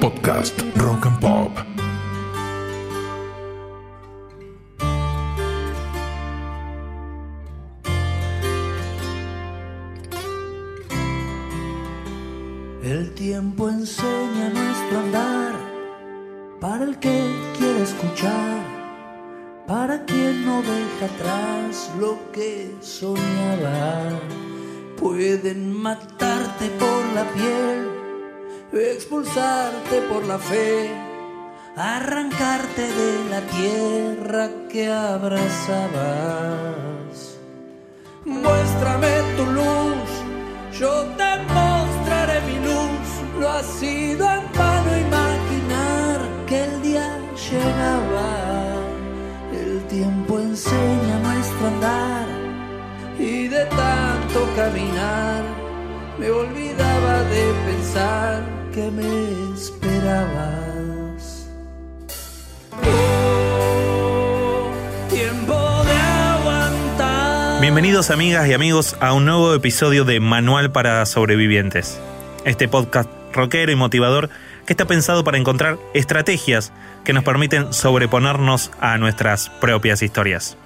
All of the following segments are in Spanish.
Podcast Rock and Pop. El tiempo enseña nuestro andar para el que quiere escuchar, para quien no deja atrás lo que soñaba. Pueden matarte por la piel, expulsarte por la fe, arrancarte de la tierra que abrazabas. Muéstrame tu luz, yo te mostraré mi luz. Lo ha sido en vano imaginar que el día llegaba. El tiempo enseña nuestro andar y de tanto caminar me pensar que me esperabas. Oh, tiempo de aguantar. Bienvenidos amigas y amigos a un nuevo episodio de Manual para Sobrevivientes. Este podcast rockero y motivador que está pensado para encontrar estrategias que nos permiten sobreponernos a nuestras propias historias.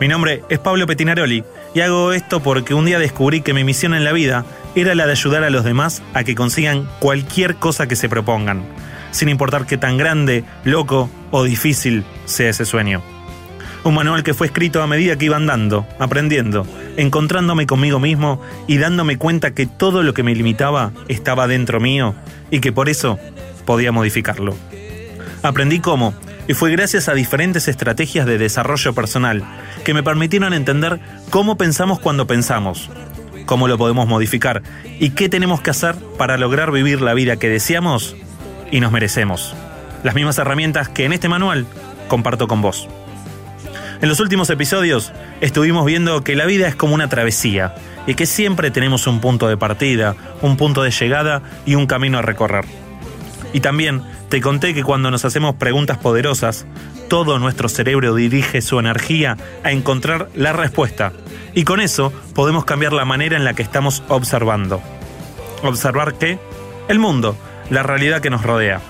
Mi nombre es Pablo Petinaroli y hago esto porque un día descubrí que mi misión en la vida era la de ayudar a los demás a que consigan cualquier cosa que se propongan, sin importar qué tan grande, loco o difícil sea ese sueño. Un manual que fue escrito a medida que iba andando, aprendiendo, encontrándome conmigo mismo y dándome cuenta que todo lo que me limitaba estaba dentro mío y que por eso podía modificarlo. Aprendí cómo, y fue gracias a diferentes estrategias de desarrollo personal que me permitieron entender cómo pensamos cuando pensamos, cómo lo podemos modificar y qué tenemos que hacer para lograr vivir la vida que deseamos y nos merecemos. Las mismas herramientas que en este manual comparto con vos. En los últimos episodios estuvimos viendo que la vida es como una travesía y que siempre tenemos un punto de partida, un punto de llegada y un camino a recorrer. Y también te conté que cuando nos hacemos preguntas poderosas, todo nuestro cerebro dirige su energía a encontrar la respuesta y con eso podemos cambiar la manera en la que estamos observando. ¿Observar qué? El mundo, la realidad que nos rodea.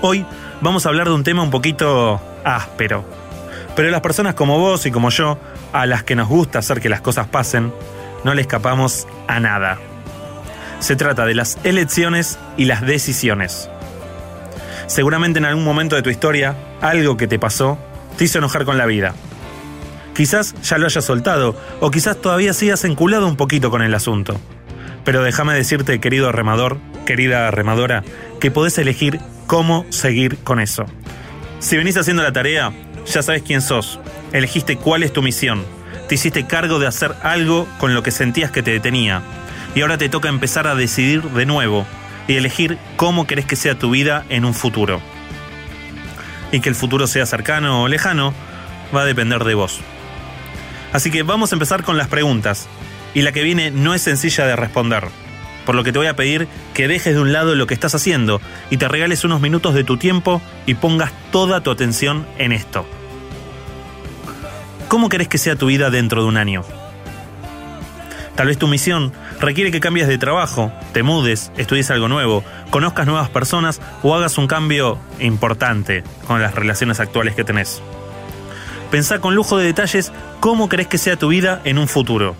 Hoy vamos a hablar de un tema un poquito áspero, pero las personas como vos y como yo, a las que nos gusta hacer que las cosas pasen, no le escapamos a nada. Se trata de las elecciones y las decisiones. Seguramente en algún momento de tu historia, algo que te pasó te hizo enojar con la vida. Quizás ya lo hayas soltado, o quizás todavía sigas enculado un poquito con el asunto. Pero déjame decirte, querido remador, querida remadora, que podés elegir cómo seguir con eso. Si venís haciendo la tarea, ya sabes quién sos, elegiste cuál es tu misión, te hiciste cargo de hacer algo con lo que sentías que te detenía, y ahora te toca empezar a decidir de nuevo y elegir cómo querés que sea tu vida en un futuro. Y que el futuro sea cercano o lejano va a depender de vos. Así que vamos a empezar con las preguntas, y la que viene no es sencilla de responder, por lo que te voy a pedir que dejes de un lado lo que estás haciendo y te regales unos minutos de tu tiempo y pongas toda tu atención en esto. ¿Cómo querés que sea tu vida dentro de un año? Tal vez tu misión requiere que cambies de trabajo, te mudes, estudies algo nuevo, conozcas nuevas personas o hagas un cambio importante con las relaciones actuales que tenés. Pensá con lujo de detalles cómo querés que sea tu vida en un futuro.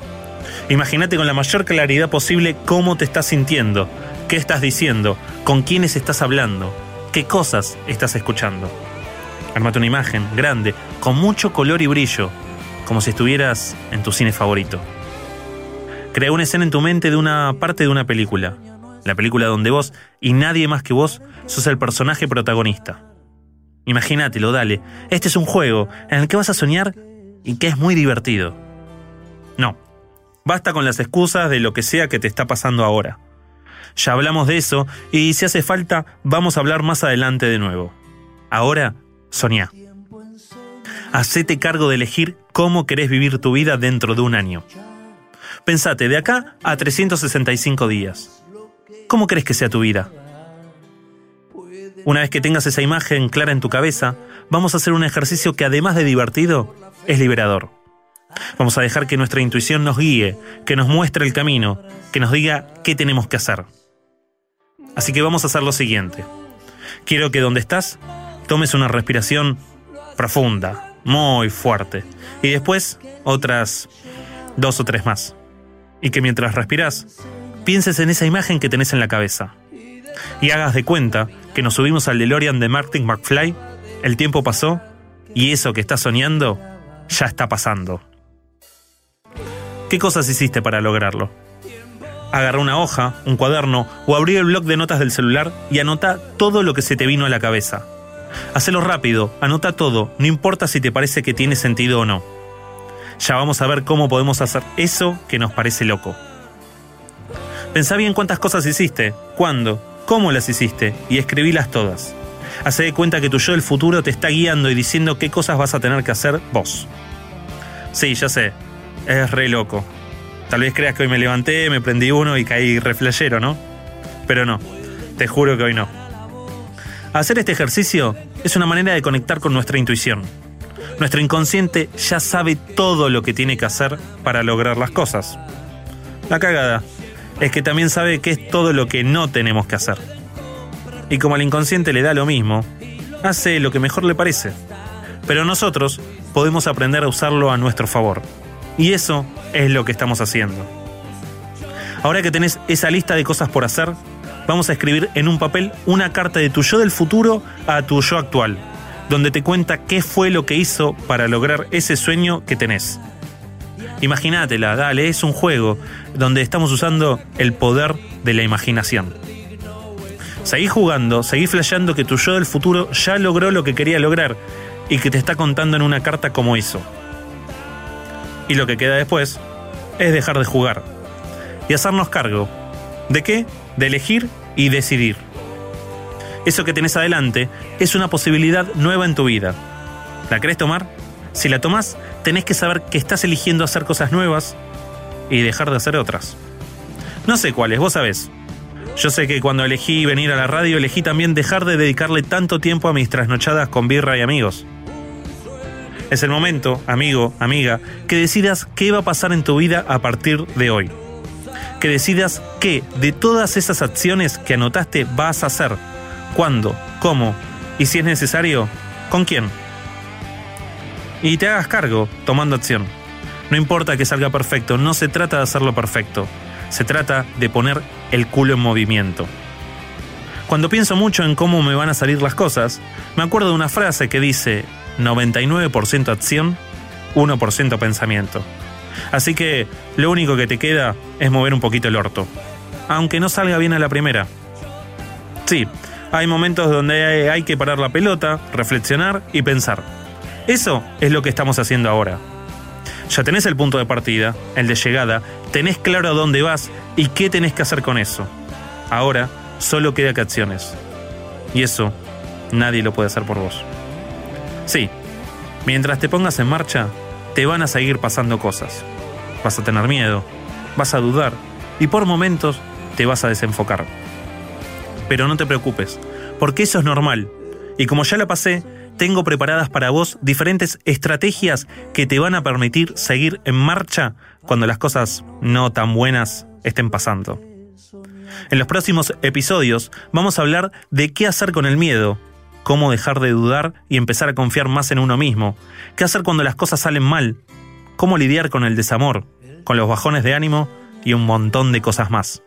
Imagínate con la mayor claridad posible cómo te estás sintiendo, qué estás diciendo, con quiénes estás hablando, qué cosas estás escuchando. Armate una imagen grande, con mucho color y brillo, como si estuvieras en tu cine favorito. Crea una escena en tu mente de una parte de una película. La película donde vos y nadie más que vos sos el personaje protagonista. Imagínatelo, dale. Este es un juego en el que vas a soñar y que es muy divertido. No, basta con las excusas de lo que sea que te está pasando ahora. Ya hablamos de eso y si hace falta vamos a hablar más adelante de nuevo. Ahora, soñá. Hacete cargo de elegir cómo querés vivir tu vida dentro de un año. Pensate, de acá a 365 días. ¿Cómo crees que sea tu vida? Una vez que tengas esa imagen clara en tu cabeza, vamos a hacer un ejercicio que además de divertido, es liberador. Vamos a dejar que nuestra intuición nos guíe, que nos muestre el camino, que nos diga qué tenemos que hacer. Así que vamos a hacer lo siguiente. Quiero que donde estás tomes una respiración profunda, muy fuerte, y después otras dos o tres más. Y que mientras respiras, pienses en esa imagen que tenés en la cabeza. Y hagas de cuenta que nos subimos al DeLorean de Martin McFly, el tiempo pasó y eso que estás soñando ya está pasando. ¿Qué cosas hiciste para lograrlo? Agarra una hoja, un cuaderno o abrí el blog de notas del celular y anota todo lo que se te vino a la cabeza. Hacelo rápido, anota todo, no importa si te parece que tiene sentido o no. Ya vamos a ver cómo podemos hacer eso que nos parece loco. Pensá bien cuántas cosas hiciste, cuándo, cómo las hiciste y escribílas todas. Hacé de cuenta que tu yo del futuro te está guiando y diciendo qué cosas vas a tener que hacer vos. Sí, ya sé, es re loco. Tal vez creas que hoy me levanté, me prendí uno y caí reflejero, ¿no? Pero no, te juro que hoy no. Hacer este ejercicio es una manera de conectar con nuestra intuición. Nuestro inconsciente ya sabe todo lo que tiene que hacer para lograr las cosas. La cagada es que también sabe qué es todo lo que no tenemos que hacer. Y como al inconsciente le da lo mismo, hace lo que mejor le parece. Pero nosotros podemos aprender a usarlo a nuestro favor. Y eso es lo que estamos haciendo. Ahora que tenés esa lista de cosas por hacer, vamos a escribir en un papel una carta de tu yo del futuro a tu yo actual, donde te cuenta qué fue lo que hizo para lograr ese sueño que tenés. Imagínatela, dale, es un juego donde estamos usando el poder de la imaginación. Seguí jugando, seguí flasheando que tu yo del futuro ya logró lo que quería lograr y que te está contando en una carta como hizo. Y lo que queda después es dejar de jugar y hacernos cargo. ¿De qué? De elegir y decidir. Eso que tenés adelante es una posibilidad nueva en tu vida. ¿La querés tomar? Si la tomás, tenés que saber que estás eligiendo hacer cosas nuevas y dejar de hacer otras. No sé cuáles, vos sabés. Yo sé que cuando elegí venir a la radio, elegí también dejar de dedicarle tanto tiempo a mis trasnochadas con birra y amigos. Es el momento, amigo, amiga, que decidas qué va a pasar en tu vida a partir de hoy. Que decidas qué de todas esas acciones que anotaste vas a hacer, cuándo, cómo y si es necesario, con quién. Y te hagas cargo tomando acción. No importa que salga perfecto, no se trata de hacerlo perfecto, se trata de poner el culo en movimiento. Cuando pienso mucho en cómo me van a salir las cosas, me acuerdo de una frase que dice, 99% acción, 1% pensamiento. Así que lo único que te queda es mover un poquito el orto. Aunque no salga bien a la primera. Sí, hay momentos donde hay que parar la pelota, reflexionar y pensar. Eso es lo que estamos haciendo ahora. Ya tenés el punto de partida, el de llegada, tenés claro a dónde vas y qué tenés que hacer con eso. Ahora solo queda que acciones. Y eso nadie lo puede hacer por vos. Sí, mientras te pongas en marcha, te van a seguir pasando cosas. Vas a tener miedo, vas a dudar y por momentos te vas a desenfocar. Pero no te preocupes, porque eso es normal. Y como ya la pasé, tengo preparadas para vos diferentes estrategias que te van a permitir seguir en marcha cuando las cosas no tan buenas estén pasando. En los próximos episodios vamos a hablar de qué hacer con el miedo, cómo dejar de dudar y empezar a confiar más en uno mismo, qué hacer cuando las cosas salen mal, cómo lidiar con el desamor, con los bajones de ánimo y un montón de cosas más.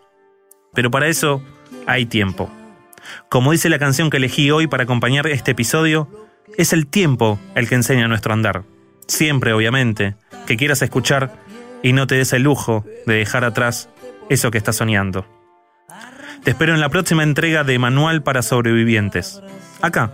Pero para eso hay tiempo. Como dice la canción que elegí hoy para acompañar este episodio, es el tiempo el que enseña nuestro andar. Siempre, obviamente, que quieras escuchar y no te des el lujo de dejar atrás eso que estás soñando. Te espero en la próxima entrega de Manual para Sobrevivientes. Acá,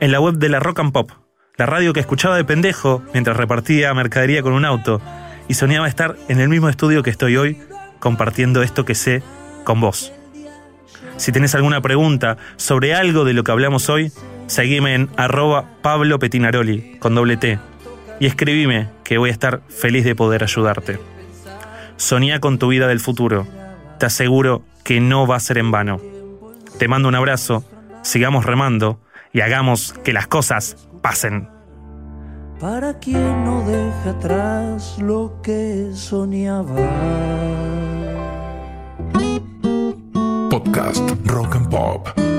en la web de la Rock and Pop, la radio que escuchaba de pendejo mientras repartía mercadería con un auto y soñaba estar en el mismo estudio que estoy hoy compartiendo esto que sé con vos. Si tenés alguna pregunta sobre algo de lo que hablamos hoy, seguime en arroba Pablo Petinaroli con doble T y escribime que voy a estar feliz de poder ayudarte. Soñá con tu vida del futuro. Te aseguro que no va a ser en vano. Te mando un abrazo, sigamos remando y hagamos que las cosas pasen. Para quien no deja atrás lo que soñaba. Podcast Rock and Pop. Pop.